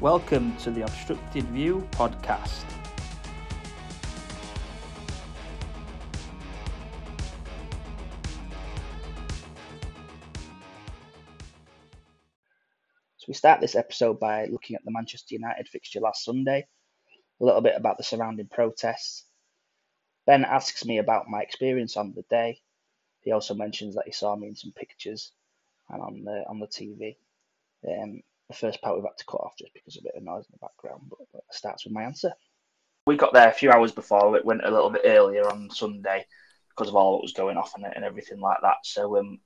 Welcome to the Obstructed View podcast. So, we start this episode by looking at the Manchester United fixture last Sunday, a little bit about the surrounding protests. Ben asks me about my experience on the day. He also mentions that he saw me in some pictures and on the on the TV. Um, the first part we've had to cut off just because of a bit of noise in the background, but, but it starts with my answer. We got there a few hours before. It went a little bit earlier on Sunday because of all that was going off and, and everything like that. So um,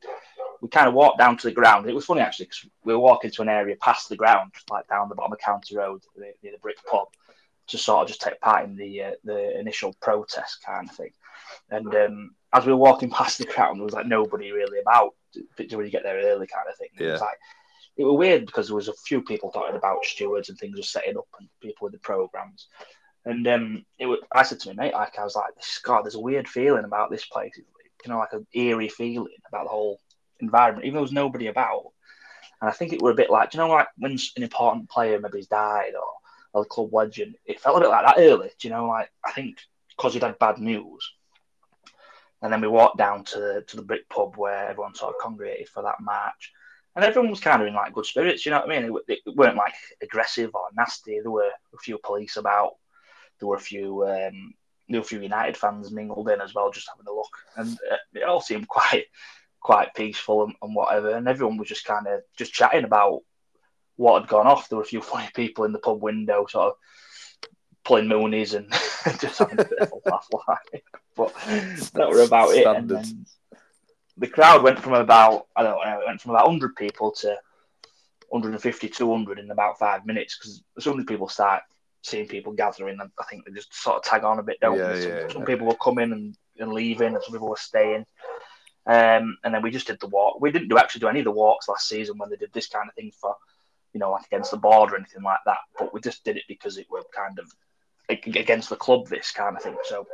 we kind of walked down to the ground. It was funny actually because we were walking to an area past the ground, like down the bottom of County Road near the brick pub, to sort of just take part in the uh, the initial protest kind of thing. And um, as we were walking past the ground, there was like nobody really about. Picture when you get there early, kind of thing. Yeah. It was like it was weird because there was a few people talking about stewards and things were setting up and people with the programs. And um, it was, I said to my mate, like I was like, God, there's a weird feeling about this place. You know, like an eerie feeling about the whole environment, even though there's nobody about. And I think it were a bit like, you know, like when an important player maybe has died or, the club legend, it felt a bit like that early. Do you know, like I think because we'd had bad news. And then we walked down to the, to the brick pub where everyone sort of congregated for that match and everyone was kind of in like good spirits. You know what I mean? It, it weren't like aggressive or nasty. There were a few police about. There were a few um, there were a few United fans mingled in as well, just having a look, and uh, it all seemed quite quite peaceful and, and whatever. And everyone was just kind of just chatting about what had gone off. There were a few funny people in the pub window, sort of pulling moonies and just having a bit of a laugh. Like. But that were about Standard. it. And then, the crowd went from about I don't know, it went from about 100 people to 150, 200 in about five minutes because as soon as people start seeing people gathering, I think they just sort of tag on a bit, don't yeah, they? Some, yeah, some yeah. people were coming and, and leaving, and some people were staying. Um, and then we just did the walk. We didn't do actually do any of the walks last season when they did this kind of thing for, you know, like against the board or anything like that. But we just did it because it were kind of against the club, this kind of thing. So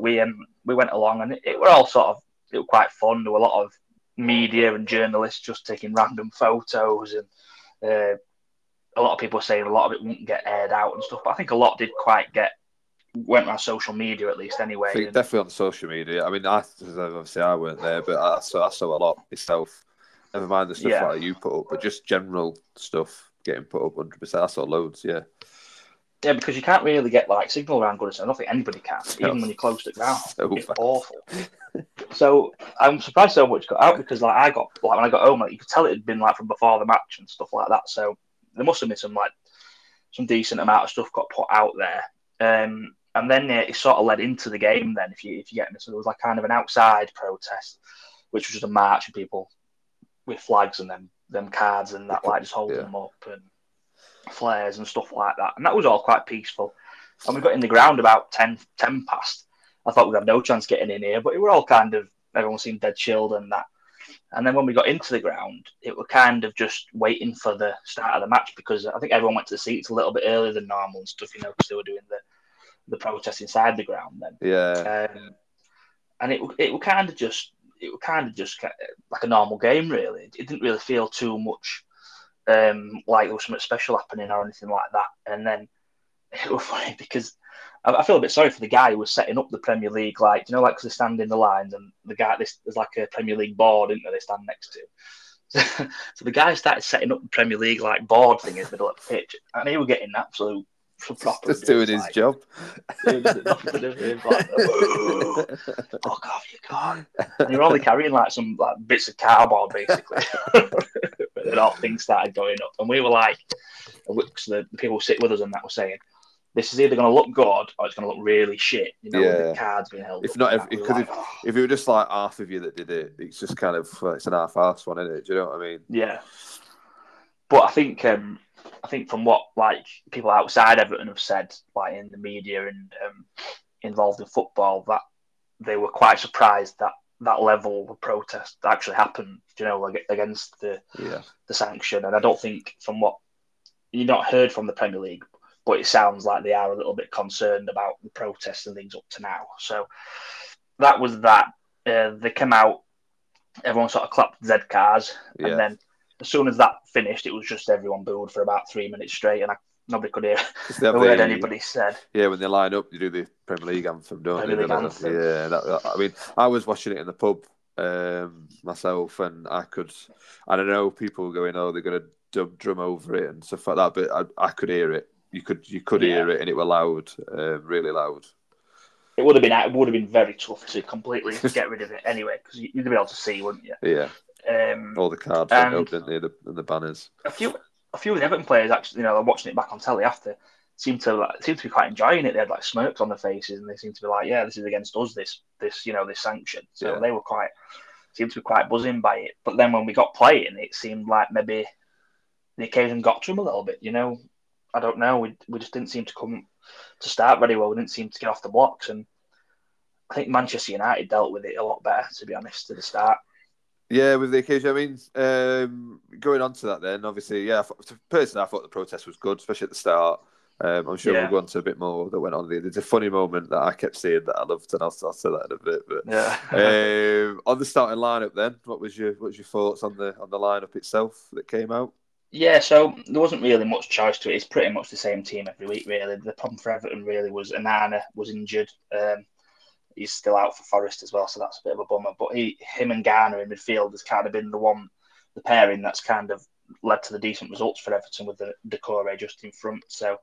we um we went along and it, it were all sort of it was quite fun. There were a lot of media and journalists just taking random photos, and uh, a lot of people saying a lot of it wouldn't get aired out and stuff. But I think a lot did quite get went on social media at least anyway. And... Definitely on social media. I mean, I obviously I weren't there, but I saw I saw a lot myself. Never mind the stuff yeah. like you put up, but just general stuff getting put up. Hundred percent. I saw loads. Yeah. Yeah, because you can't really get like signal around Goodison. I don't think anybody can, even when you're close to the ground. So it's awful. So I'm surprised so much got out because like I got like when I got home, like you could tell it had been like from before the match and stuff like that. So there must have been some like some decent amount of stuff got put out there. Um, and then it, sort of led into the game. Then, if you if you get me, so there was like kind of an outside protest, which was just a march of people with flags and them them cards and that like just holding yeah. them up and flares and stuff like that. And that was all quite peaceful. And we got in the ground about 10, 10 past. I thought we'd have no chance getting in here, but we were all kind of, everyone seemed dead chilled and that. And then when we got into the ground, it were kind of just waiting for the start of the match because I think everyone went to the seats a little bit earlier than normal and stuff, you know, because they were doing the, the protest inside the ground then. Yeah. Um, and it it were kind of just it were kind of just like a normal game really. It didn't really feel too much um, like there was something special happening or anything like that. And then it was funny because I, I, feel a bit sorry for the guy who was setting up the Premier League, like you know, like because they stand in the lines and the guy this there's like a Premier League board, isn't there? They stand next to. So, so the guy started setting up the Premier League like board thing in the middle of the pitch, and he was getting absolute proper. Just doing his like, job. Doing nothing to like, oh, fuck off, you can't. And you're only carrying like some like bits of cardboard basically. and all things started going up, and we were like, because the, the people sit with us and that were saying, this is either going to look good or it's going to look really shit. You know, yeah. the cards being held. If not, if, if, like, if, oh. if, it were just like half of you that did it, it's just kind of it's an half-ass one, isn't it? Do you know what I mean? Yeah. But I think um, I think from what like people outside Everton have said, like in the media and um, involved in football, that they were quite surprised that that level of protest actually happened. You know, against the yeah. the sanction, and I don't think from what you've not heard from the Premier League, but it sounds like they are a little bit concerned about the protests and things up to now. So that was that. Uh, they came out, everyone sort of clapped Z cars, yeah. and then as soon as that finished, it was just everyone booed for about three minutes straight, and I nobody could hear heard anybody said. Yeah, when they line up, you do the Premier League anthem, don't Premier they? Anthem. Yeah, that, I mean, I was watching it in the pub um, myself, and I could, I don't know, people going, "Oh, they're going to dub drum over it and stuff like that," but I, I could hear it. You could, you could yeah. hear it, and it was loud, uh, really loud. It would have been, it would have been very tough to completely get rid of it anyway, because you'd be able to see, wouldn't you? Yeah. Um, All the cards went up, didn't they? The, and the banners. A few, a few of the Everton players actually, you know, watching it back on telly after, seemed to like, seemed to be quite enjoying it. They had like smirks on their faces, and they seemed to be like, "Yeah, this is against us. This, this, you know, this sanction." So yeah. they were quite seemed to be quite buzzing by it. But then when we got playing, it seemed like maybe the occasion got to them a little bit. You know, I don't know. We we just didn't seem to come to start very well. We didn't seem to get off the blocks, and I think Manchester United dealt with it a lot better, to be honest, to the start. Yeah, with the occasion. I mean, um, going on to that, then obviously, yeah. Personally, I thought the protest was good, especially at the start. Um, I'm sure yeah. we'll go on to a bit more that went on there. There's a funny moment that I kept seeing that I loved, and I'll, I'll say that in a bit. But yeah. um, on the starting lineup, then, what was your what was your thoughts on the on the lineup itself that came out? Yeah, so there wasn't really much choice to it. It's pretty much the same team every week, really. The problem for Everton really was Onana was injured. Um, he's still out for Forest as well, so that's a bit of a bummer. But he, him and Garner in midfield has kind of been the one, the pairing that's kind of led to the decent results for Everton with the Doucouré just in front. So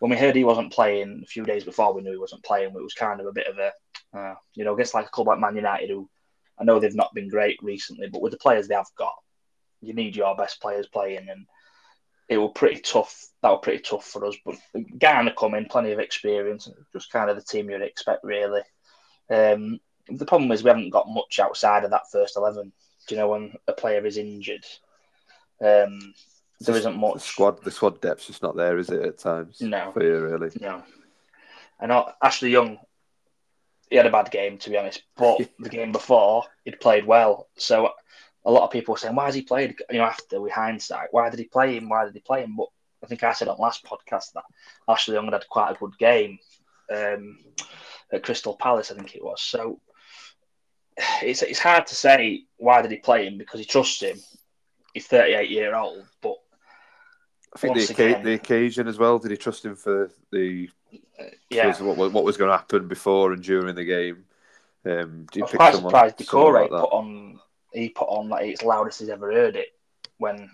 when we heard he wasn't playing a few days before, we knew he wasn't playing. It was kind of a bit of a, uh, you know, against like a club like Man United, who I know they've not been great recently, but with the players they have got, you need your best players playing, and it was pretty tough. That was pretty tough for us. But Garner coming, plenty of experience, just kind of the team you'd expect, really. Um, the problem is we haven't got much outside of that first eleven. Do you know when a player is injured? Um, there isn't much. The squad, the squad depth's just not there, is it? At times, no, for you really. No, And Ashley Young. He had a bad game, to be honest. But the game before, he'd played well. So a lot of people were saying, "Why has he played?" You know, after we hindsight, why did he play him? Why did he play him? But I think I said on last podcast that Ashley Young had quite a good game. Um, at Crystal Palace, I think it was. So it's it's hard to say why did he play him because he trusts him. He's 38 year old, but I think the, again, the occasion as well. Did he trust him for the uh, yeah what, what was going to happen before and during the game? Um, I was quite surprised Doucouré like put on he put on like it's loudest he's ever heard it when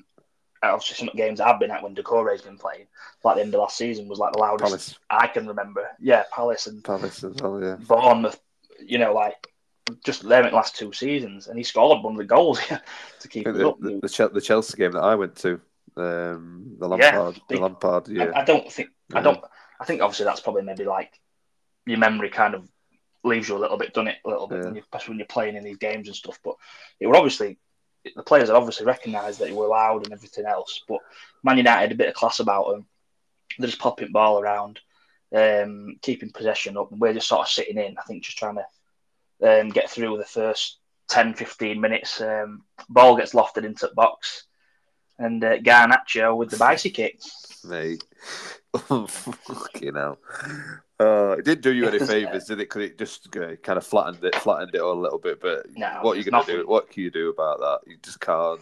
obviously some games I've been at when Doucouré's been playing, like the end of last season was like the loudest Palace. I can remember. Yeah, Palace and Palace as well, yeah. Bournemouth, you know, like just there in the last two seasons, and he scored one of the goals to keep the, up. The, the, the, Chelsea game that I went to, um, the Lampard, yeah, the Lampard, yeah. I, I don't think yeah. I don't. I think obviously that's probably maybe like your memory kind of leaves you a little bit, done it a little bit, yeah. especially when you're playing in these games and stuff. But it were obviously the players had obviously recognised that he were loud and everything else. But Man United had a bit of class about them. They're just popping ball around, um, keeping possession up. And we're just sort of sitting in, I think, just trying to um, get through the first 10, 15 minutes. Um, ball gets lofted into the box. And uh, Garnacho with the bicycle kick. Mate. Fucking hell. Uh, it didn't do you any favors, did it? Because it just uh, kind of flattened it, flattened it all a little bit. But no, what are you going to do? What can you do about that? You just can't.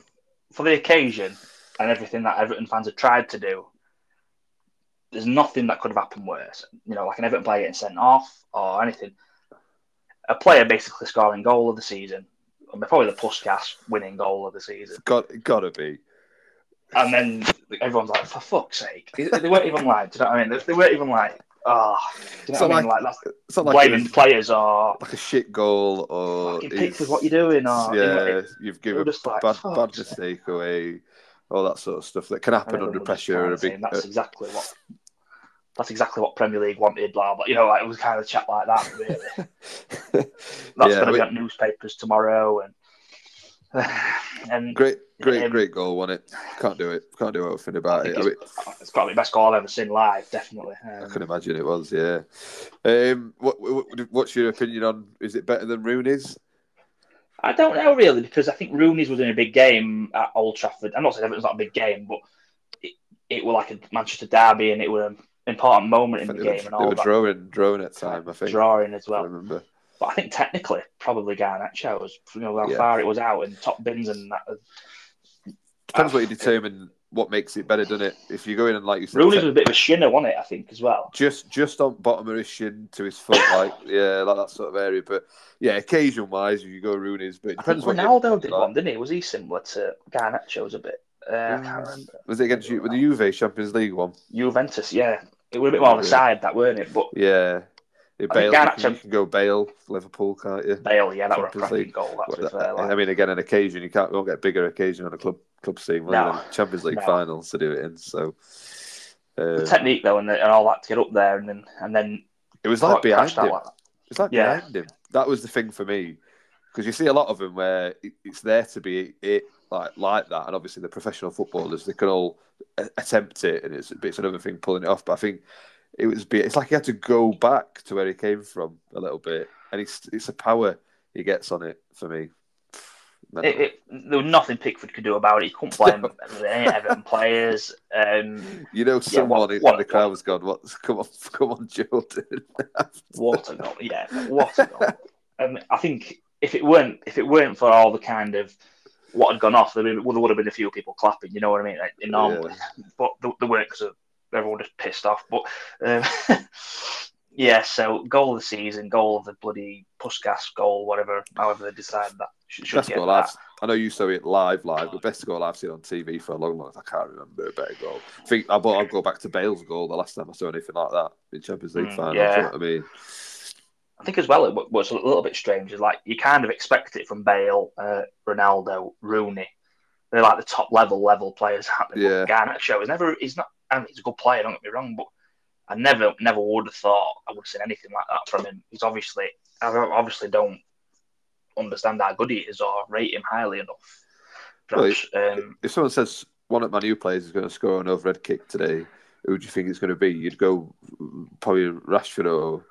For the occasion and everything that Everton fans have tried to do, there's nothing that could have happened worse. You know, like an Everton player getting sent off or anything. A player basically scoring goal of the season, I mean, probably the Puskas winning goal of the season. Got gotta be. And then everyone's like, for fuck's sake, they weren't even like, do you know what I mean? They, they weren't even like Oh, you know what I mean? Like, that's it's not like blaming players are like a shit goal or pick with what you're doing or yeah, you've given a like, bad bad mistake away, all that sort of stuff that can happen under pressure. A big, that's uh, exactly what that's exactly what Premier League wanted. Blah, but you know, like it was kind of chat like that. Really, that's yeah, going to be on newspapers tomorrow and and great, great, um, great goal, won it? Can't do it. Can't do anything about it. It's, I mean, it's be the best goal I've ever seen live, definitely. Um, I can imagine it was. Yeah. Um, what, what, what's your opinion on? Is it better than Rooney's? I don't know really because I think Rooney's was in a big game at Old Trafford. I'm not saying it was not a big game, but it, it was like a Manchester derby and it was an important moment in the game. Were, and all they were that. drawing, drawing at time. I think drawing as well. I remember. But I think technically, probably Garnacho was, you know, how yeah. far it was out and top bins and that. Depends what you determine what makes it better, doesn't it? If you go in and like you said, Rooney's was a bit of a shinner, wasn't it? I think as well. Just just on bottom of his shin to his foot, like yeah, like that sort of area. But yeah, occasion wise, if you go Rooney's, but it depends. I think Ronaldo did like. one, didn't he? Was he similar to Garnacho's a bit? Uh, I can't remember. Was it against you with the Juve Champions League one? Juventus, yeah. It was a bit more on the side, that weren't it? But yeah, Bale, you can, you can, go Bale, Liverpool, can't you? Bale, yeah, that was a cracking goal. Fair, like. I mean, again, an occasion you can't you won't get bigger occasion on a club club scene, no. Champions League no. finals to do it in. So um, the technique though, and, the, and all that to get up there, and then and then it was like behind him. Like it's like yeah. behind him. That was the thing for me because you see a lot of them where it's there to be it like like that, and obviously the professional footballers they can all attempt it, and it's it's another thing pulling it off. But I think it was it's like he had to go back to where he came from a little bit, and it's it's a power he gets on it for me. It, it, there was nothing Pickford could do about it. He couldn't blame any Everton players. Um, you know, someone yeah, what, in what, the crowd was gone. What? Come on, come on, Jordan. what a goal! Yeah, what a goal! Um, I think if it weren't if it weren't for all the kind of what had gone off, there would, there would have been a few people clapping. You know what I mean? Like, yeah. but there, there weren't because of everyone just pissed off. But um, yeah, so goal of the season, goal of the bloody Puskas goal, whatever, however they decide that. Should, should best goal that. I've, I know you saw it live, live, but best goal I've seen on TV for a long, long. I can't remember a better goal. I think I will go back to Bale's goal the last time I saw anything like that in Champions League mm, final. Yeah. You know I mean. I think as well, it was a little bit strange. Is like you kind of expect it from Bale, uh, Ronaldo, Rooney. They're like the top level level players. Yeah. Garnacho is never. He's not he's a good player. Don't get me wrong, but I never, never would have thought I would have seen anything like that from him. He's obviously, I obviously don't understand how good he is or rate him highly enough. Perhaps, well, um, if someone says one of my new players is going to score an overhead kick today, who do you think it's going to be? You'd go probably Rashford or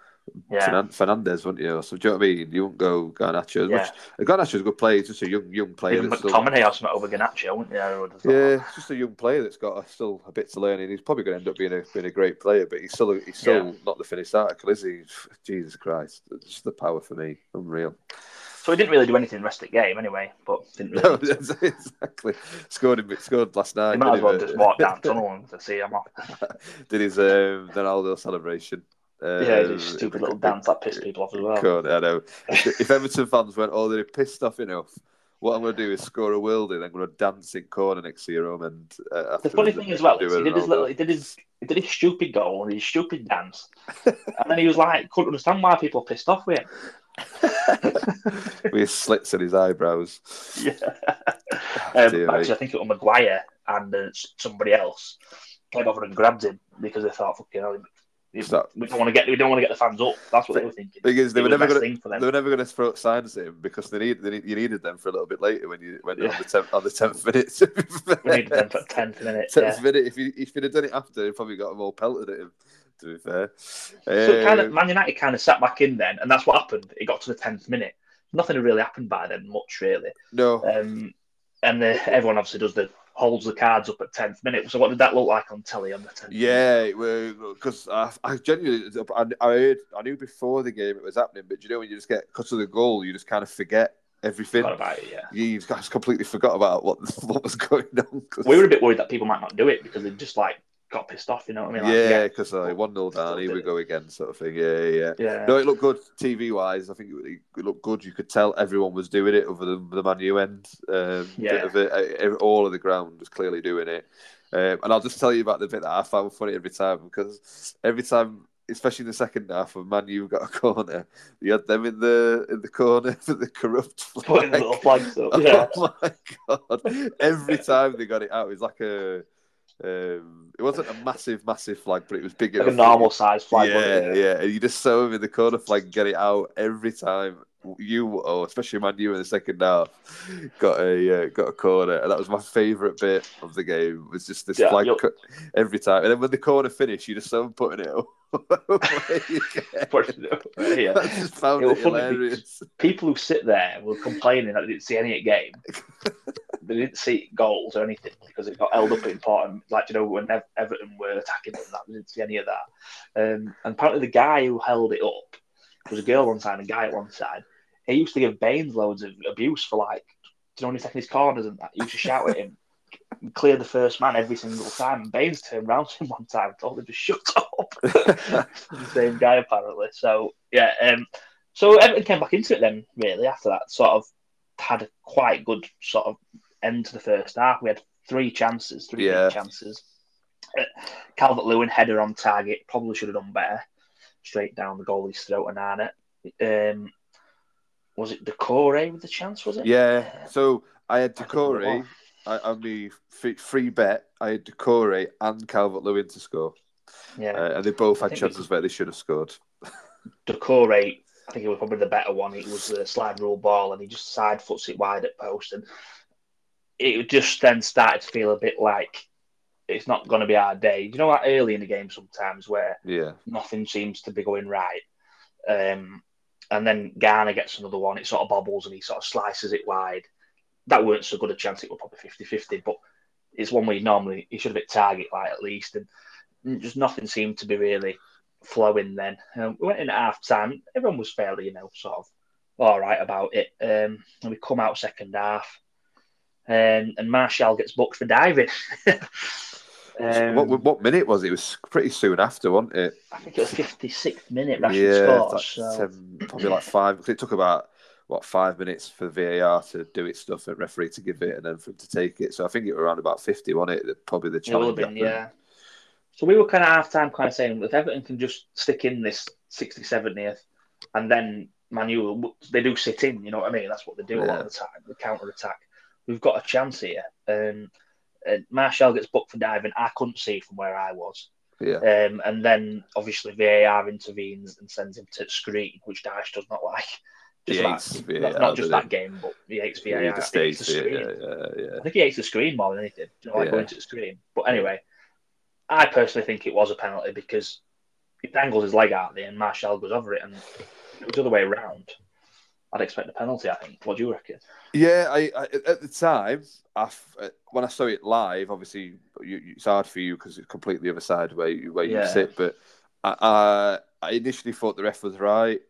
yeah. Fernandes, wouldn't you? So do you know what I mean? You wouldn't go Garnacho. Yeah. Much, Garnacho's a good player. He's just a young young player. Even McTominay still... or something over Garnacho, wouldn't you? Yeah, just a young player that's got a, still a bit to learn. And he's probably going to end up being a being a great player, but he's still he's still yeah. not the finished article, is he? Jesus Christ, just the power for me, unreal. So he didn't really do anything in the rest of the game anyway, but didn't really. No, exactly. Scored him, scored last night. He might as well just walk down tunnel to see him off. did his um, Ronaldo celebration. Um, yeah, his stupid little dance that pissed people off as well. God, I know. if, if Everton fans went, oh, they're pissed off enough, what I'm going to do is score a worldie, then I'm going to dance in corner next year home. And uh, the funny thing as well is he did his little, he did his, he did his stupid goal and his stupid dance, and then he was like, couldn't understand why people are pissed off with him. with slits in his eyebrows. Yeah. um, actually, I think it was Maguire and uh, somebody else came over and grabbed him because they thought, fucking hell, that, we don't want to get we don't want to get the fans up. That's what they were thinking. Because they were never going to they were never going to throw signs at him because they need, they need you needed them for a little bit later when you went yeah. on the tenth on the tenth minute. we needed them for tenth minute. Tenth yeah. minute. If you if you'd have done it after, you probably got them all pelted at him. To be fair, so um, kind of Man United kind of sat back in then, and that's what happened. It got to the tenth minute. Nothing had really happened by then, much really. No. Um, and the, everyone obviously does the holds the cards up at 10th minute. So what did that look like on telly on the 10th? Yeah, because I, I genuinely, I, I, heard, I knew before the game it was happening, but you know when you just get cut to the goal, you just kind of forget everything. About it, yeah. You guys completely forgot about what what was going on. Cause... We were a bit worried that people might not do it because they just like got pissed off. You know what I mean? Like, yeah, because uh, one 0 down, here we go again, sort of thing. Yeah, yeah, yeah. No, it looked good TV wise. I think it, looked good. You could tell everyone was doing it, other than the Man U end. Um, yeah. Bit of it. All of the ground was clearly doing it. Um, and I'll just tell you about the bit that I found funny every time because every time especially in the second half, when Man U got a corner, you had them in the in the corner for the corrupt flag. Putting little flags up. Yeah. Oh my god! Every time they got it out, it was like a um, it wasn't a massive, massive flag, but it was big like enough. a normal size flag. Yeah, yeah. And you just saw him in the corner flag get it out every time. You, oh, especially man, you in the second half, got a uh, got a corner, and that was my favourite bit of the game. Was just this yeah, flag every time, and then when the corner finished, you just saw him putting it up. yeah. I just found it, it hilarious. People who sit there were complaining that they didn't see any game. they didn't see goals or anything because it got held up in important. Like you know when Everton were attacking them, that they didn't see any of that. Um, and apparently the guy who held it up was a girl one side and a guy at one side. He used to give Baines loads of abuse for like, you know when he's taking his corners and that? He used to shout at him clear the first man every single time. And Baines turned round to him one time and told him to shut up. the same guy, apparently. So, yeah. Um, so Everton came back into it then, really, after that. Sort of had a quite good sort of end to the first half. We had three chances, three yeah. chances. Uh, Calvert Lewin header on target, probably should have done better. Straight down the goalie's throat and on it. Um, was it Doucouré with the chance? Was it? Yeah. So I had Doucouré I, on the free, free bet. I had Doucouré and Calvert Lewin to score. Yeah, uh, and they both had chances where they should have scored. Doucouré, I think it was probably the better one. It was a slide rule ball, and he just side foots it wide at post, and it just then started to feel a bit like it's not going to be our day. You know, like early in the game sometimes where yeah nothing seems to be going right. Um, and then Garner gets another one. It sort of bobbles and he sort of slices it wide. That weren't so good a chance. It was probably 50 50, but it's one where you normally you should have hit target like at least. And just nothing seemed to be really flowing then. Um, we went in at half time. Everyone was fairly, you know, sort of all right about it. Um, and we come out second half. Um, and Martial gets booked for diving. Um, what, what minute was it? It was pretty soon after, wasn't it? I think it was 56th minute. Rashford yeah, like so. seven, probably like five. It took about what five minutes for VAR to do its stuff and referee to give it, and then for him to take it. So I think it was around about 50, wasn't it? Probably the challenge. Been, yeah. So we were kind of half time, kind of saying if Everton can just stick in this 67th, and then Manuel, they do sit in. You know what I mean? That's what they do yeah. a lot of the time. The counter attack. We've got a chance here. Um, uh, Martial gets booked for diving. I couldn't see from where I was. Yeah. Um, and then obviously VAR intervenes and sends him to screen, which Dyche does not like. Just that, VAR, not just that game, but he hates VAR. He hates the screen. Yeah, yeah, yeah. I think he hates the screen more than anything. You know, like yeah. going to the screen. But anyway, I personally think it was a penalty because he dangles his leg out there and Martial goes over it, and it was the other way around. I'd expect a penalty. I think. What do you reckon? Yeah, I, I at the time, I, uh, when I saw it live, obviously you, it's hard for you because it's completely the other side where you, where you yeah. sit. But I, I, initially thought the ref was right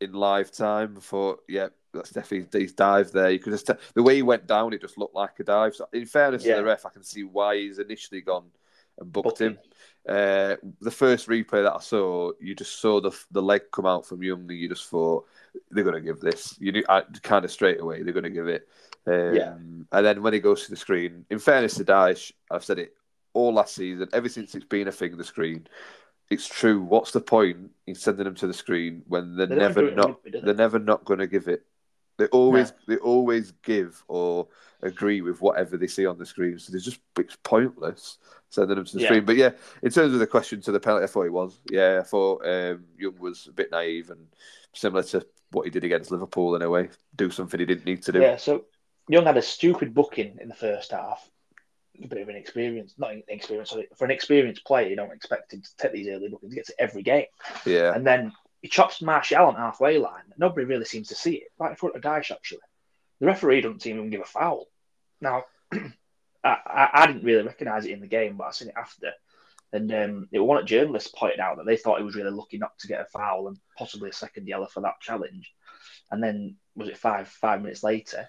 in live time. I thought, yeah, that's definitely his dive there. You could just tell, the way he went down, it just looked like a dive. So in fairness yeah. to the ref, I can see why he's initially gone and booked him. Uh, the first replay that I saw, you just saw the the leg come out from Young, and you just thought they're going to give this. You knew kind of straight away they're going to give it. Um, yeah. And then when he goes to the screen, in fairness to Dyche, I've said it all last season, ever since it's been a thing, the screen. It's true. What's the point in sending them to the screen when they're they never not they? are never not going to give it? They always no. they always give or agree with whatever they see on the screen. So it's just it's pointless sending them to the yeah. screen. But yeah, in terms of the question to the penalty, I thought he was. Yeah, I thought um, Young was a bit naive and similar to what he did against Liverpool in a way, do something he didn't need to do. Yeah, so Young had a stupid booking in the first half. A bit of an experience, not an experience, sorry, for an experienced player, you don't expect him to take these early bookings. He gets it every game. Yeah. And then he chops Martial on halfway line. Nobody really seems to see it. Right in front of Dyche, actually. The referee doesn't seem to give a foul. Now, I, I, didn't really recognise it in the game, but I seen it after. And um, it one of the journalists pointed out that they thought he was really lucky not to get a foul and possibly a second yellow for that challenge. And then was it five five minutes later,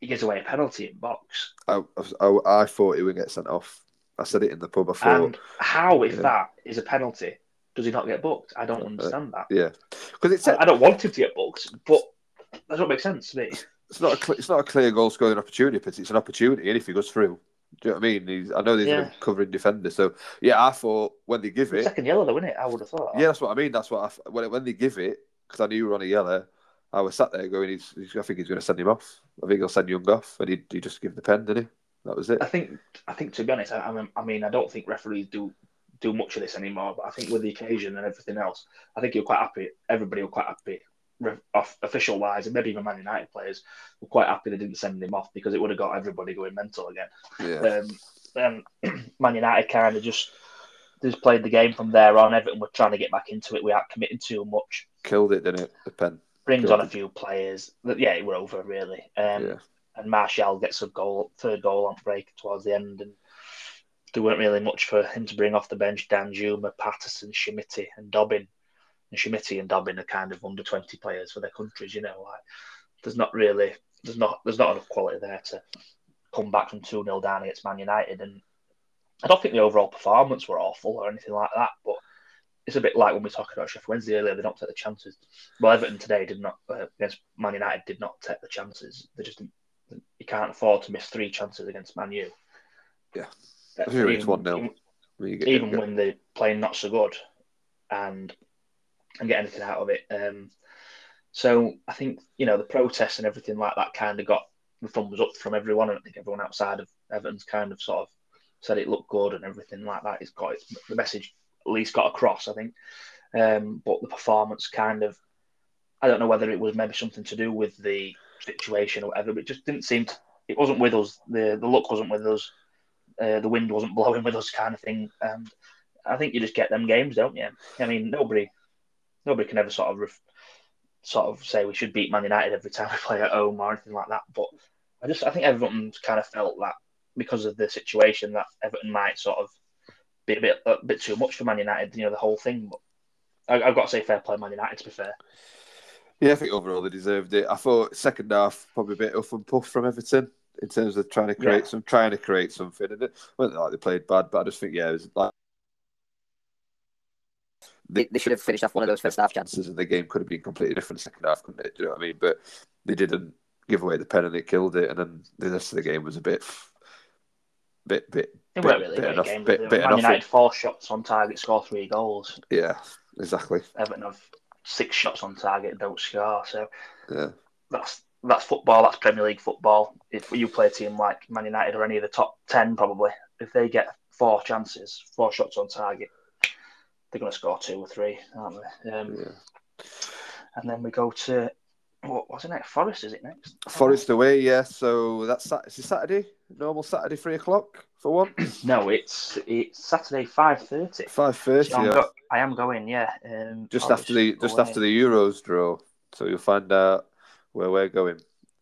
he gives away a penalty in box. I, I, I thought he would get sent off. I said it in the pub. I thought. And how, if yeah. that is a penalty, does he not get booked? I don't uh, understand that. Yeah, because it's. I, I, don't want him to get booked, but that doesn't make sense to me. It's not a it's not a clear goal scoring opportunity, but it's an opportunity, and if he goes through, do you know what I mean? He's, I know these yeah. are covering defenders, so yeah, I thought when they give it second yellow, though, isn't it? I would have thought. Yeah, that's what I mean. That's what I, when when they give it because I knew you were on a yellow. I was sat there going, he's, he's, I think he's going to send him off. I think he'll send Young off, and he he just give the pen, did he? That was it. I think I think to be honest, I, I mean I don't think referees do do much of this anymore, but I think with the occasion and everything else, I think you're quite happy. Everybody were quite happy off official wise, and maybe even Man United players were quite happy they didn't send him off because it would have got everybody going mental again. Yeah. Um, Man United kind of just just played the game from there on. Everton were trying to get back into it without committing too much. Killed it, didn't it? The pen brings Killed on a few players. Yeah, it were over really. Um, yeah. And Martial gets a goal, third goal on break towards the end, and there weren't really much for him to bring off the bench. Danjuma, Patterson, Chermiti, and Dobbin and and Dobbin are kind of under twenty players for their countries. You know, like there's not really there's not there's not enough quality there to come back from 2 0 down against Man United. And I don't think the overall performance were awful or anything like that, but it's a bit like when we talked about Sheffield Wednesday earlier, they don't take the chances. Well, Everton today did not, uh, against Man United, did not take the chances. They just, you can't afford to miss three chances against Man U. Yeah. Uh, even, it's 1 0. Even, even when they're playing not so good and and get anything out of it. Um, so I think you know the protests and everything like that kind of got the thumbs up from everyone, and I think everyone outside of Everton's kind of sort of said it looked good and everything like that. It's got the message at least got across, I think. Um, but the performance kind of, I don't know whether it was maybe something to do with the situation or whatever, but it just didn't seem to, it wasn't with us. The the look wasn't with us. Uh, the wind wasn't blowing with us, kind of thing. And I think you just get them games, don't you? I mean, nobody nobody can ever sort of ref, sort of say we should beat Man United every time we play at home or anything like that. But I just I think everyone's kind of felt that because of the situation that Everton might sort of be a bit a bit too much for Man United. You know the whole thing. But I, have got to say fair play Man United to be fair. Yeah, I think overall they deserved it. I thought second half probably a bit off and puff from Everton in terms of trying to create yeah. some trying to create something. And it wasn't like they played bad, but I just think yeah, it was like they, they should have finished off one of those first half chances, and the game could have been completely different second half, couldn't it? Do you know what I mean? But they didn't give away the pen, and it killed it. And then the rest of the game was a bit, bit, bit. It weren't really bit enough, game, bit, bit Man United four shots on target, score three goals. Yeah, exactly. Everton have six shots on target, don't score. So yeah, that's that's football. That's Premier League football. If you play a team like Man United or any of the top ten, probably if they get four chances, four shots on target, they're going to score two or three, aren't they? Um, yeah. And then we go to what was it next? Forest is it next? Forest away, yeah. So that's is it Saturday, normal Saturday, three o'clock for one. no, it's it's Saturday five thirty. Five thirty. So yeah. Go- I am going, yeah. Um, just Forest after the just away. after the Euros draw, so you'll find out where we're going.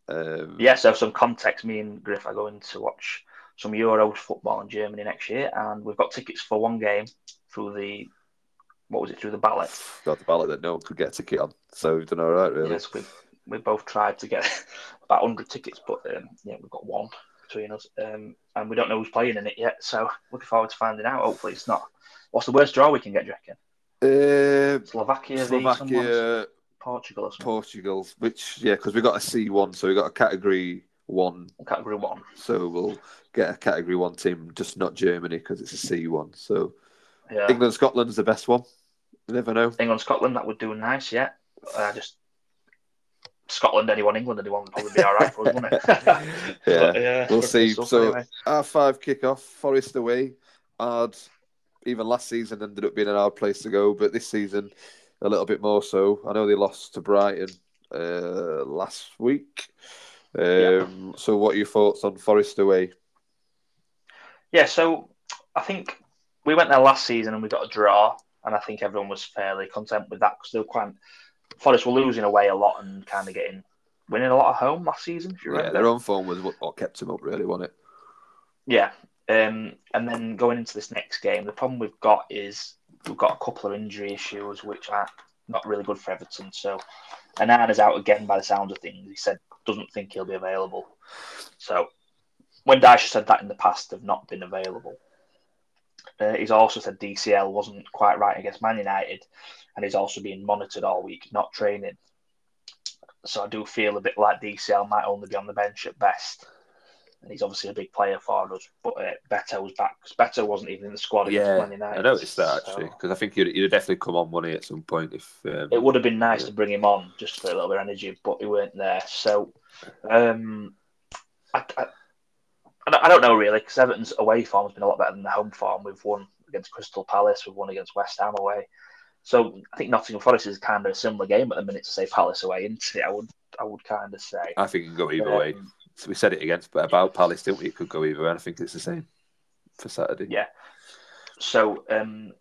Um, yeah, so some context. Me and Griff are going to watch some Euros football in Germany next year, and we've got tickets for one game through the what was it through the ballot? Got the ballot that no one could get a ticket on, so we've done all right, really. Yes, we we both tried to get about hundred tickets, but um, yeah, we've got one between us, um, and we don't know who's playing in it yet. So looking forward to finding out. Hopefully, it's not. What's the worst draw we can get, do you reckon? Uh, Slovakia, Slovakia, Portugal, or Portugal. Which yeah, because we got a C one, so we got a category one. Category one. So we'll get a category one team, just not Germany because it's a C one. So yeah. England, Scotland's the best one. You never know. England, Scotland, that would do nice, yeah. Uh, just Scotland, anyone, England, anyone would probably be all right for us, wouldn't it? yeah. But, yeah, we'll see. So, anyway. our five kick-off, Forest away, hard. Even last season ended up being an hard place to go, but this season a little bit more so. I know they lost to Brighton uh, last week. Um, yeah. So, what are your thoughts on Forest away? Yeah, so I think we went there last season and we got a draw and I think everyone was fairly content with that because they were quite. Forest were losing away a lot and kind of getting winning a lot at home last season. If you remember, yeah, their own form was what, what kept them up, really, wasn't it? Yeah, um, and then going into this next game, the problem we've got is we've got a couple of injury issues which are not really good for Everton. So, Onana's out again by the sounds of things. He said doesn't think he'll be available. So, when Dyche said that in the past, they've not been available. Uh, he's also said DCL wasn't quite right against Man United, and he's also being monitored all week, not training. So I do feel a bit like DCL might only be on the bench at best. And he's obviously a big player for us, but uh, Beto was back because Beto wasn't even in the squad against yeah, Man United. I noticed that actually because so, I think he'd, he'd, definitely come on money at some point if um, it would have been nice yeah. to bring him on just for a little bit of energy, but he weren't there. So um, I, I, I don't know really because Everton's away form has been a lot better than the home form. We've won against Crystal Palace, we've won against West Ham away. So I think Nottingham Forest is kind of a similar game at the minute to say Palace away, isn't it? I would I would kind of say. I think it can go either um, way. So we said it against but about Palace, didn't we? It could go either way. I think it's the same for Saturday. Yeah. So um,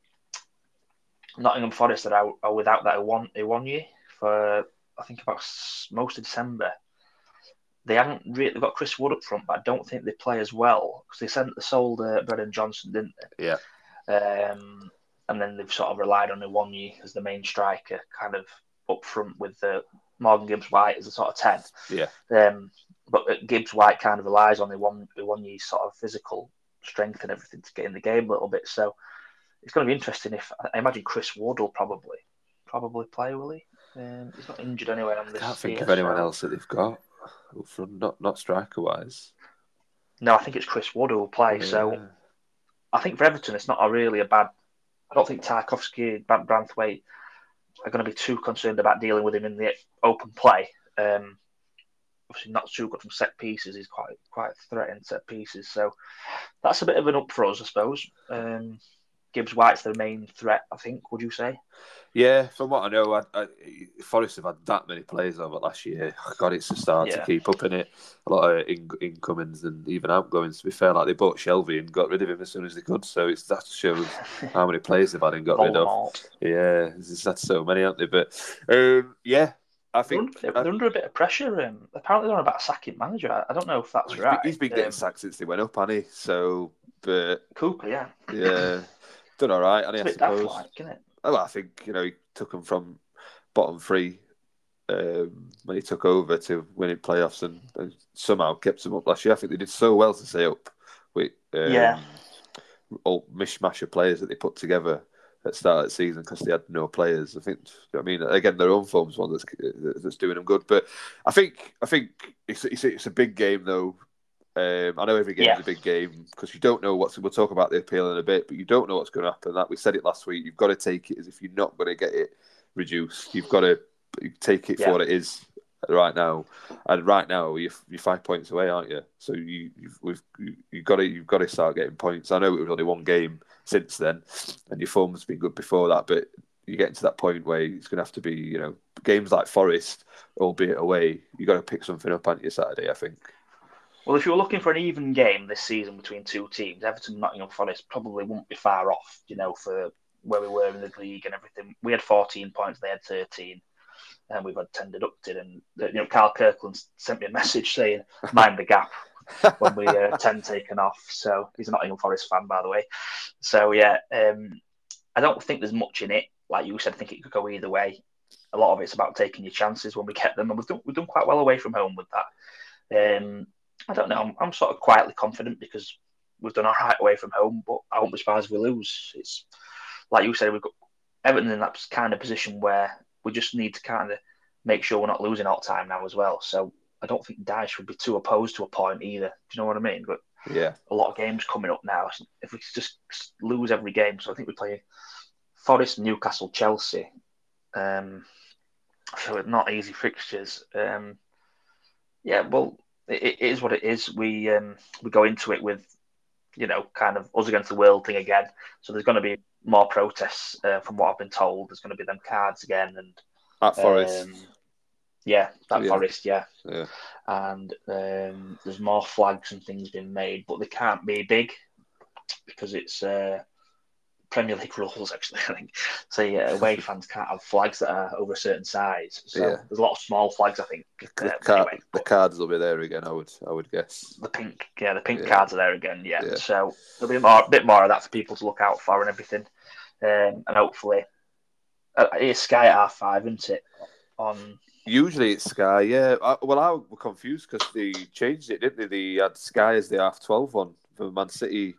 Nottingham Forest are out are without that one Awoniyi for I think about most of December they haven't really they've got Chris Wood up front, but I don't think they play as well because they sent they sold uh, Brennan Johnson, didn't they? Yeah. Um, and then they've sort of relied on Awoniyi as the main striker, kind of up front with the uh, Morgan Gibbs White as a sort of ten. Yeah. Um, but Gibbs White kind of relies on the Awoniyi sort of physical strength and everything to get in the game a little bit. So it's going to be interesting if I imagine Chris Wood will probably probably play, will he? Um, he's not injured anyway. On this I can't think of anyone else that they've got from not not striker wise. No, I think it's Chris Wood who will play. So I think for Everton, it's not a really a bad. I don't think Tarkowski, Bran- Branthwaite are going to be too concerned about dealing with him in the open play. Um, obviously, not too good from set pieces. He's quite quite threatening set pieces. So that's a bit of an up for us, I suppose. Um, Gibbs White's the main threat, I think. Would you say? Yeah, from what I know, I, I, Forest have had that many players over last year. God, it's just hard to keep up in it. A lot of in, incomings and even outgoings. To be fair, like they bought Shelvey and got rid of him as soon as they could. So it's that shows how many players they've had and got rid of. Yeah, it's had so many, haven't they? But um, yeah, I They're, think under, they're under a bit of pressure. Um, apparently, they're on about sacking manager. I, I don't know if that's he's been- right. he's been getting Um, sacked since they went up, hasn't he? So, but Cooper, yeah. yeah, done all right, It's a I suppose. like, isn't it? Oh, I think you know he took them from bottom three um, when he took over to winning playoffs, and, and somehow kept them up last year. I think they did so well to stay up with um, Yeah. all mishmash of players that they put together at the start of the season because they had no players. I think. I mean, again, their own form's one that's that's doing them good, but I think I think it's it's, it's a big game though. Um, I know every game Yeah. is a big game because you don't know what's. We'll talk about the appeal in a bit, but you don't know what's going to happen. That we said it last week. You've got to take it as if you're not going to get it reduced. You've got to take it Yeah. for what it is right now. And right now, you're, you're five points away, aren't you? So you you've you've got to you've got to start getting points. I know it was only one game since then, and your form's been good before that, but you're getting to that point where it's going to have to be, you know, games like Forest, albeit away. You've got to pick something up, aren't you, Saturday? I think. Well, if you were looking for an even game this season between two teams, Everton and Nottingham Forest probably won't be far off, you know, for where we were in the league and everything. We had 14 points, they had 13, and we've had 10 deducted. And, you know, Carl Kirkland sent me a message saying, mind the gap when we uh, 10 taken off. So he's a Nottingham Forest fan, by the way. So, yeah, um, I don't think there's much in it. Like you said, I think it could go either way. A lot of it's about taking your chances when we get them, and we've done, we've done quite well away from home with that. Um, I don't know. I'm, I'm sort of quietly confident because we've done our all right away from home, but I won't be surprised if we lose. It's like you said, we've got Everton in that kind of position where we just need to kind of make sure we're not losing all time now as well. So I don't think Dyche would be too opposed to a point either. Do you know what I mean? But Yeah. a lot of games coming up now. If we just lose every game, so I think we play Forest, Newcastle, Chelsea. Um, so not easy fixtures. Um, yeah, well, it, it is what it is. We um, we go into it with, you know, kind of us against the world thing again. So there's going to be more protests uh, from what I've been told. There's going to be them cards again, and At Forest. um, yeah, that Yeah. Forest, yeah yeah. and um, there's more flags and things being made, but they can't be big because it's uh, Premier League rules. Actually, I think so. Yeah, away fans can't have flags that are over a certain size. So Yeah. there's a lot of small flags. I think. The, Uh, car- anyway, the cards will be there again. I would. I would guess. the pink, yeah, the pink Yeah. cards are there again. Yeah. Yeah. so there'll be more, a bit more of that for people to look out for and everything, um, and hopefully, uh, it's Sky at half five, isn't it? On Usually it's Sky, yeah. I, well, I was confused because they changed it, didn't they? They had Sky as the half twelve one for Man City,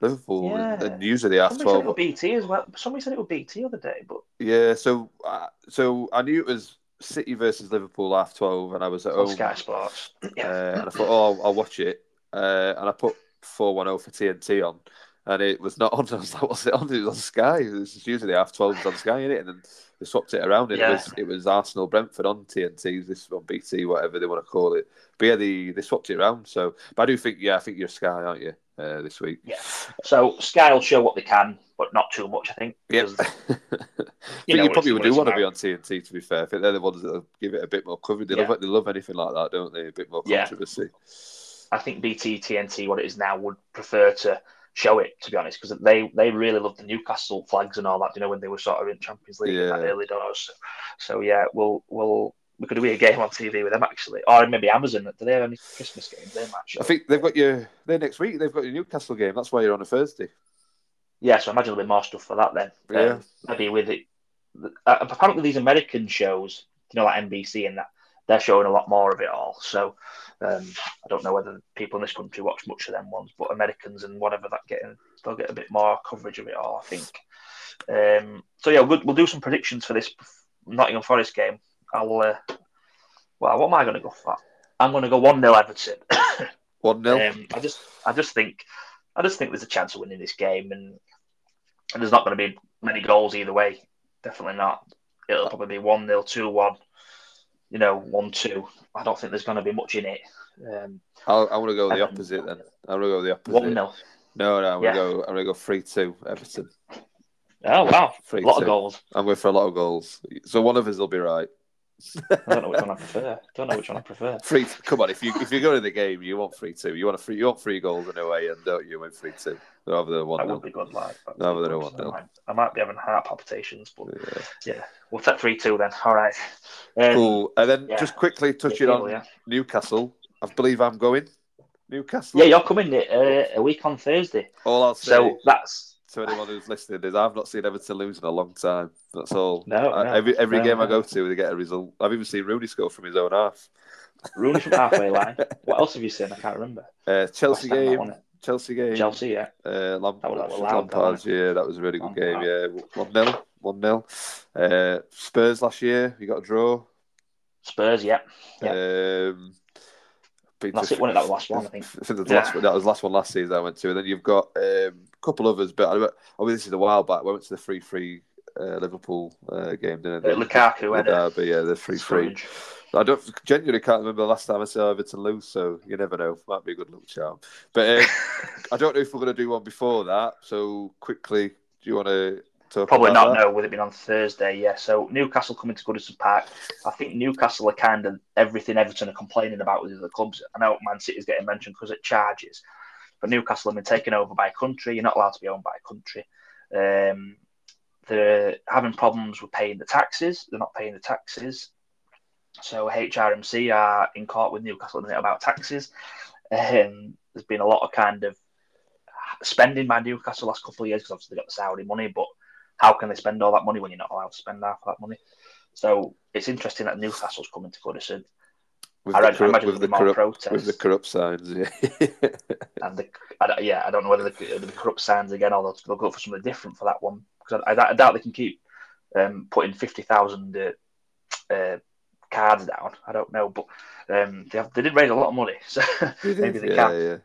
Liverpool, Yeah. and usually the half somebody said it was BT as well. Somebody said it was BT the other day, but Yeah, so uh, so I knew it was City versus Liverpool half twelve, and I was at home, Sky Sports. Yeah. uh, and I thought, oh, I'll, I'll watch it, uh, and I put four one zero for TNT on, and it was not on. I was like, what's it on? It was on Sky. It was usually half twelve was on Sky, is it? And then they swapped it around, and Yeah. it was it was Arsenal Brentford on TNT, this on BT, whatever they want to call it. But yeah, they they swapped it around. So, but I do think, yeah, I think you're Sky, aren't you, uh, this week? Yeah. So Sky will show what they can, but not too much, I think. Yeah. You think know you probably would do it's want to be on TNT. To be fair, I think they're the ones that give it a bit more coverage. They Yeah. love they love anything like that, don't they? A bit more Yeah. controversy. I think BT TNT, what it is now, would prefer to show it to be honest, because they they really love the Newcastle flags and all that. You know when they were sort of in Champions League Yeah. early doors. So, so yeah, we'll we'll we could do a game on TV with them actually, or maybe Amazon. Do they have any Christmas games? They might show. I think they've got you there next week. They've got your Newcastle game. That's why you're on a Thursday. Yeah, so I imagine there'll be more stuff for that then. Yeah. Um, maybe with it. Uh, apparently, these American shows, you know, like NBC and that, they're showing a lot more of it all. So Um, I don't know whether people in this country watch much of them ones, but Americans and whatever that getting, they'll get a bit more coverage of it all, I think. Um, so yeah, we'll, we'll do some predictions for this Nottingham Forest game. I'll. Uh, well, what am I going to go for? I'm going to go one 0 Everton. One 0 um, I just, I just think, I just think there's a chance of winning this game, and, and there's not going to be many goals either way. Definitely not. It'll probably be one 0 two one. You know, one two. I don't think there's going to be much in it. Um, I'll, I want to go the opposite then. I want to go the opposite. One 0 No, no, I'm Yeah. gonna go. I'm gonna go three two Everton. Oh wow, Three a lot two. of goals. I'm going for a lot of goals. So one of us will be right. I don't know which one I prefer. Don't know which one I prefer. Three. Come on, if you if you go to the game, you want three two. You want a free. You want three goals in a way, and don't you win three two rather than one That would be good, like. that'd No, be don't want nil. I might, I might be having heart palpitations, but Yeah. yeah, we'll take three two then. All right. Um, Cool. And then yeah. just quickly touching Yeah, on yeah. Newcastle. I believe I'm going. Newcastle. Yeah, you're coming uh, a week on Thursday, All I'll say so that's to anyone who's listening is I've not seen Everton lose in a long time. That's all. No, I- no, every every no, game I go to, they get a result. I've even seen Rooney score from his own half. Rooney from halfway line. What else have you seen? I can't remember. Uh, Chelsea that game. Chelsea game. Chelsea, yeah. Uh, Lamp- That was- that was that yeah, that was a really good game. Yeah, one 0 one 0 uh, Spurs last year, you got a draw. Spurs, yeah. Um, That's it, it? That was the last one, I think. I think the Yeah. last one, that was the last one last season I went to, and then you've got um, couple others. But I, I mean, this is a while back. We went to the three three uh, Liverpool uh, game, didn't Uh, I? Lukaku the derby, yeah, the three. scrummage. I don't genuinely can't remember the last time I saw Everton lose, so you never know. Might be a good luck charm. But um, I don't know if we're going to do one before that. So quickly, do you want to talk? Probably not, that? no, with it being on Thursday, yeah. So Newcastle coming to Goodison Park. I think Newcastle are kind of everything Everton are complaining about with the other clubs. I know Man City's getting mentioned because it charges, but Newcastle have been taken over by a country. You're not allowed to be owned by a country. Um, they're having problems with paying the taxes. They're not paying the taxes. So HMRC are in court with Newcastle about taxes. Um, there's been a lot of kind of spending by Newcastle the last couple of years because obviously they got the Saudi money, but how can they spend all that money when you're not allowed to spend half of that money? So it's interesting that Newcastle's coming to Goodison. With I the read- I corrupt- imagine with the more corrupt protests. with the corrupt signs. Yeah. And the, I, don't- yeah, I don't know whether the, they'll corrupt signs again or they'll, they'll go for something different for that one because I, I, doubt they can keep um, putting fifty thousand uh, uh, cards down. I don't know, but um, they have, they did raise a lot of money, so maybe they yeah, can.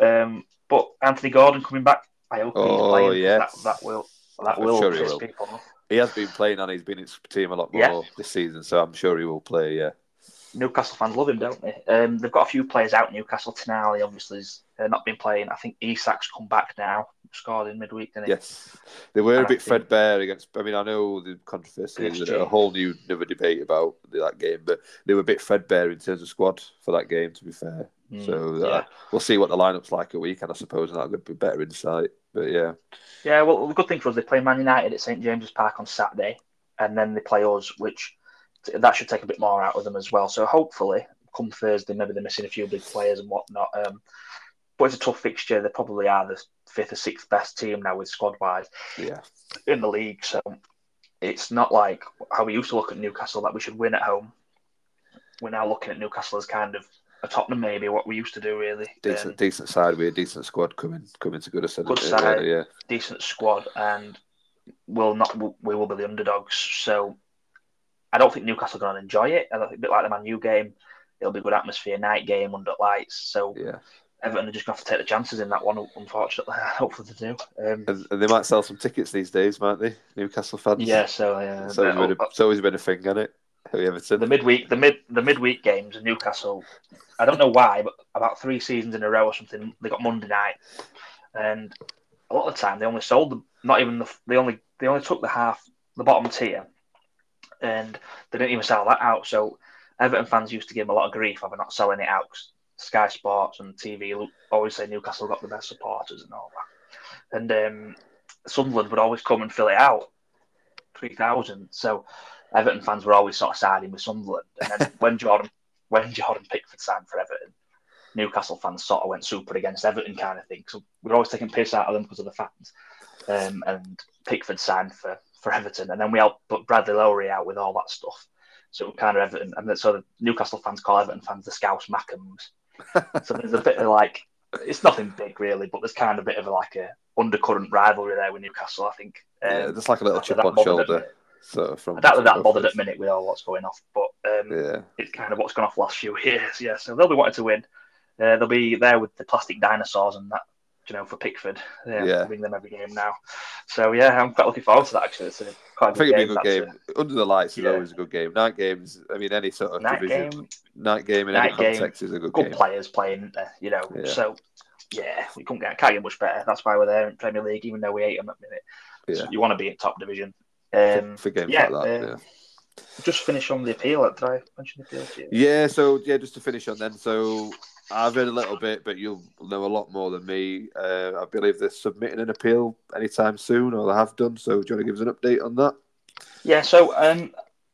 yeah. Um, but Anthony Gordon coming back, I hope he's Oh, playing. 'cause yes. That, that will that I'm will sure he piss will. people off. He has been playing and he's been in his team a lot more Yeah. this season, so I'm sure he will play. Yeah. Newcastle fans love him, don't they? Um, they've got a few players out. Newcastle Tonali obviously has uh, not been playing. I think Isak's come back now. Scored in midweek, didn't he? Yes, they were a And I bit think- threadbare against. I mean, I know the controversy is a whole new another debate about that game, but they were a bit threadbare in terms of squad for that game. To be fair, Mm, so uh, yeah. we'll see what the lineup's like at weekend, I suppose, and that'll be better insight. But yeah, Yeah, well, the good thing for us, they play Man United at St James's Park on Saturday, and then they play us, which that should take a bit more out of them as well. So hopefully, come Thursday, maybe they're missing a few big players and whatnot. Um, but it's a tough fixture. They probably are the fifth or sixth best team now with squad wise yeah, in the league. So it's not like how we used to look at Newcastle that we should win at home. We're now looking at Newcastle as kind of a Tottenham, maybe what we used to do, really. decent, Um, decent side with a decent squad coming coming to Goodison. Good side. yeah. decent squad, and we'll not we will be the underdogs. So I don't think Newcastle are going to enjoy it. I think a bit like the Man U game, it'll be a good atmosphere, night game under lights. So Yeah, Everton are just going to have to take the chances in that one. Unfortunately, hopefully they do. Um, and, and they might sell some tickets these days, might they? Newcastle fans. yeah, so uh, it's always, been a, it's always been a thing, hasn't it? Everton. the midweek, the mid, the midweek games in Newcastle. I don't know why, but about three seasons in a row or something, they got Monday night, and a lot of the time they only sold them. Not even the they only they only took the half, the bottom tier, and they didn't even sell that out. So Everton fans used to give him a lot of grief over not selling it out. Sky Sports and TV always say Newcastle got the best supporters and all that, and um, Sunderland would always come and fill it out, three thousand. So Everton fans were always sort of siding with Sunderland. And then when Jordan when Jordan Pickford signed for Everton, Newcastle fans sort of went super against Everton kind of thing. So we are always taking piss out of them because of the fans. Um, and Pickford signed for, for Everton, and then we helped put Bradley Lowery out with all that stuff. So kind of Everton, and then so the Newcastle fans call Everton fans the Scouse Mackems. so there's a bit of like, it's nothing big really, but there's kind of a bit of a, like a undercurrent rivalry there with Newcastle. I think. Um, yeah, just like a little chip on shoulder. So from I doubt that that bothered at minute with all what's going off, but um, yeah. it's kind of what's gone off last few years. Yeah, so they'll be wanting to win. Uh, they'll be there with the plastic dinosaurs and that, you know, for Pickford. Yeah, yeah. bring them every game now. So yeah, I'm quite looking forward to that. Actually, it's a quite. I think it'll be a good game. A, Under the lights is yeah. always a good game. Night games. I mean, any sort of night division, game, night game in night any context is a good, good game. players playing. Uh, you know, yeah. so yeah, we couldn't get can't get much better. That's why we're there in Premier League, even though we hate them at the minute. Yeah. So you want to be in top division. Um, for, for games yeah, like that, uh, yeah. Just finish on the appeal. Did I mention the appeal to you? Yeah, so yeah, just to finish on then. So I've read a little bit, but you'll know a lot more than me. Uh, I believe they're submitting an appeal anytime soon, or they have done. So, do you want to give us an update on that? Yeah, so um,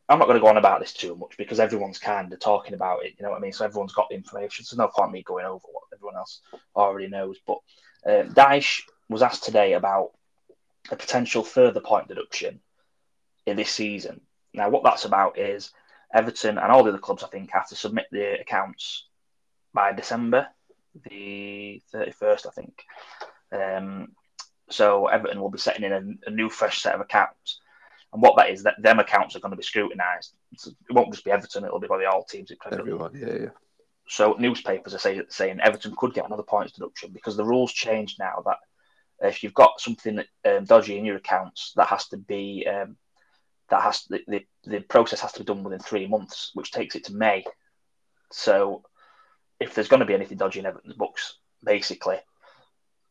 I'm not going to go on about this too much because everyone's kind of talking about it. You know what I mean? So everyone's got the information. So no point me going over what everyone else already knows. But uh, Dyche was asked today about a potential further point deduction in this season now, what that's about is Everton and all the other clubs, I think, have to submit their accounts by December the 31st, I think. Um, so Everton will be setting in a, a, new, fresh set of accounts. And what that is, that them accounts are going to be scrutinised. it won't just be Everton; it'll be by the all teams. Everyone, yeah, yeah. So newspapers are say, saying Everton could get another points deduction because the rules changed now that if you've got something um, dodgy in your accounts, that has to be um, that has the, the, the process has to be done within three months, which takes it to May. So if there's going to be anything dodgy in Everton's books, basically,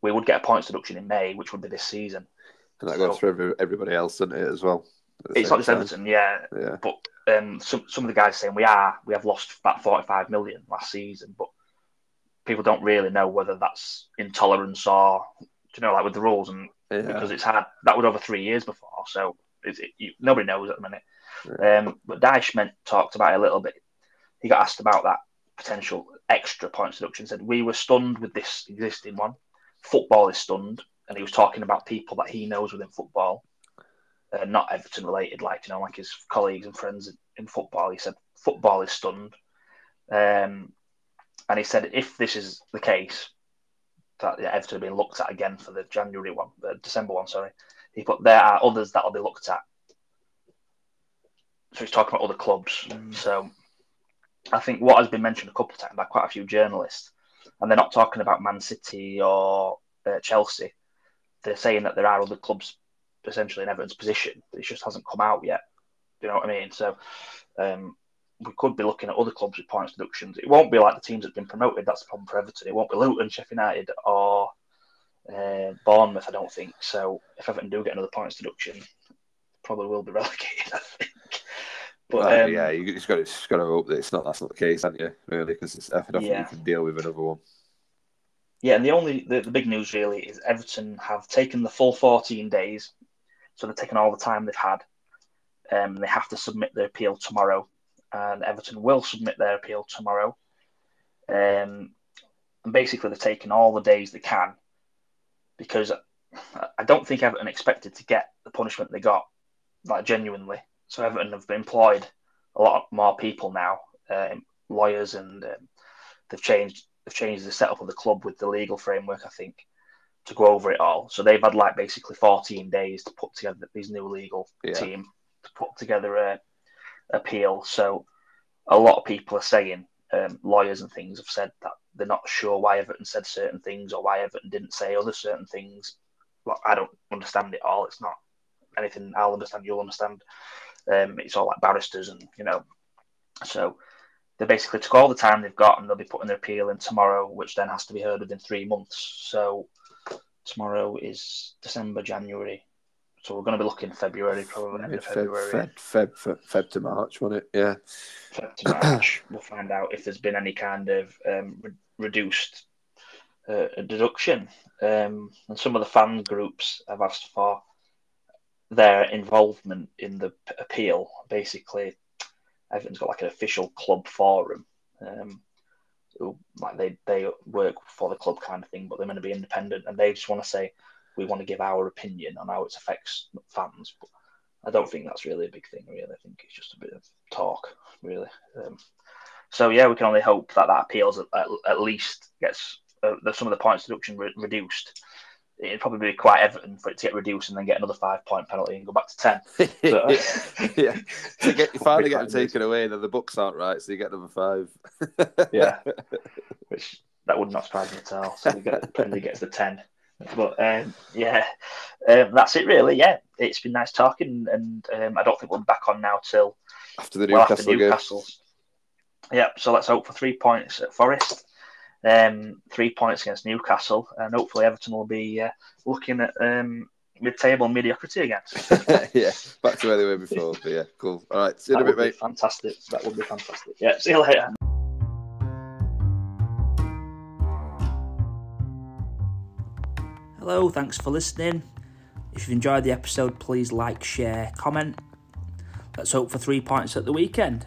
we would get a points deduction in May, which would be this season. And that so, goes for everybody else, doesn't it, as well? It's not just time. Everton, yeah. yeah. But um, some some of the guys saying we are we have lost about forty five million last season, but people don't really know whether that's intolerance or you know like with the rules and yeah. because it's had that was over three years before, so it, you, nobody knows at the minute. Yeah. Um, but Dyche meant, talked about it a little bit. He got asked about that potential extra points deduction. Said we were stunned with this existing one. Football is stunned, and he was talking about people that he knows within football, uh, not Everton related, like you know, like his colleagues and friends in football. He said football is stunned, um, and he said if this is the case, that yeah, Everton have been looked at again for the January one, the December one, sorry. He put there are others that will be looked at. So he's talking about other clubs. Mm. So I think what has been mentioned a couple of times by quite a few journalists, and they're not talking about Man City or uh, Chelsea. They're saying that there are other clubs essentially in Everton's position. It just hasn't come out yet. Do you know what I mean? So um, we could be looking at other clubs with points deductions. It won't be like the teams that have been promoted. That's the problem for Everton. It won't be Luton, Sheffield United, or uh, Bournemouth, I don't think. So if Everton do get another points deduction, probably will be relegated. I. But well, um, yeah, you just got to just got to hope that it's not that's not the case, haven't you? Really, because I don't yeah. think you can deal with another one. Yeah, and the only the, the big news really is Everton have taken the full 14 days, so they've taken all the time they've had. Um, they have to submit their appeal tomorrow, and Everton will submit their appeal tomorrow. Um, and basically, they've taken all the days they can because I don't think Everton expected to get the punishment they got, like genuinely. So Everton have employed a lot more people now, uh, lawyers, and um, they've changed they've changed the setup of the club with the legal framework. I think to go over it all. So they've had like basically 14 days to put together these new legal yeah. team to put together a appeal. So a lot of people are saying um, lawyers and things have said that they're not sure why Everton said certain things or why Everton didn't say other certain things. Well, I don't understand it all. It's not anything I'll understand. You'll understand. Um, it's all like barristers and you know. So they basically took all the time they've got and they'll be putting their appeal in tomorrow, which then has to be heard within three months. So tomorrow is December, January, so we're going to be looking February, probably end of February. Feb, Feb, Feb, Feb, to March, won't it? Yeah. Feb to March. we'll find out if there's been any kind of um, re- reduced uh, deduction. Um, and some of the fan groups have asked for their involvement in the appeal. Basically, everyone's got like an official club forum. Um, like they, they work for the club kind of thing, but they're going to be independent and they just want to say, we want to give our opinion on how it affects fans. I don't think that's really a big thing. Really, I think it's just a bit of talk. Really. Um, so yeah, we can only hope that that appeals at, at, at least gets uh, some of the points deduction re- reduced. It'd probably be quite evident for it to get reduced and then get another five point penalty and go back to ten. But, uh, yeah, you, get, you finally get them taken away, and the books aren't right, so you get number five. yeah, which that would not surprise me at all. So we get Penalty gets the ten. But um, yeah, um, that's it really. Yeah, it's been nice talking, and um, I don't think we'll be back on now till after the Newcastle, well, after Newcastle. Game. Yeah, so let's hope for three points at Forest, um, three points against Newcastle, and hopefully Everton will be uh, looking at um, mid-table mediocrity again. yeah, back to where they were before. But yeah, cool. All right, see you in a bit, mate. Fantastic. That would be fantastic. Yeah, see you later. Hello, thanks for listening. If you've enjoyed the episode, please like, share, comment. Let's hope for three points at the weekend.